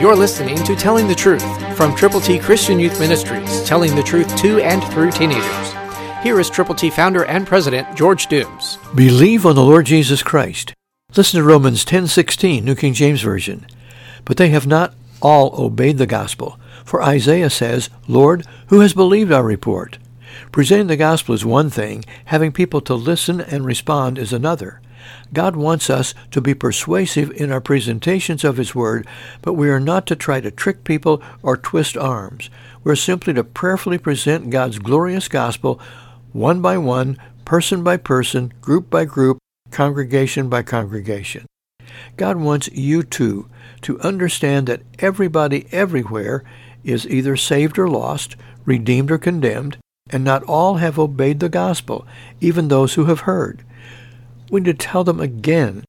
You're listening to Telling the Truth from Triple T Christian Youth Ministries, telling the truth to and through teenagers. Here is Triple T founder and president George Dooms. Believe on the Lord Jesus Christ. Listen to Romans 10:16, New King James Version. But they have not all obeyed the gospel. For Isaiah says, Lord, who has believed our report? Presenting the gospel is one thing, having people to listen and respond is another. God wants us to be persuasive in our presentations of His Word, but we are not to try to trick people or twist arms. We're simply to prayerfully present God's glorious gospel one by one, person by person, group by group, congregation by congregation. God wants you too to understand that everybody everywhere is either saved or lost, redeemed or condemned, and not all have obeyed the gospel, even those who have heard. We need to tell them again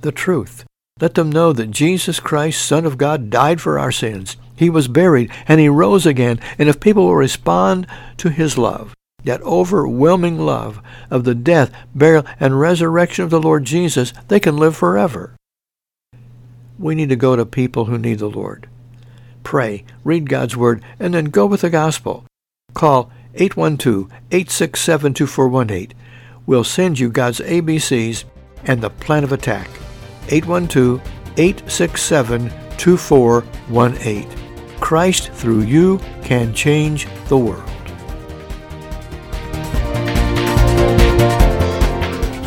the truth. Let them know that Jesus Christ, Son of God, died for our sins. He was buried, and he rose again. And if people will respond to his love, that overwhelming love of the death, burial, and resurrection of the Lord Jesus, they can live forever. We need to go to people who need the Lord. Pray, read God's Word, and then go with the gospel. Call 812-867-2418. We'll send you God's ABCs and the plan of attack. 812-867-2418. Christ through you can change the world.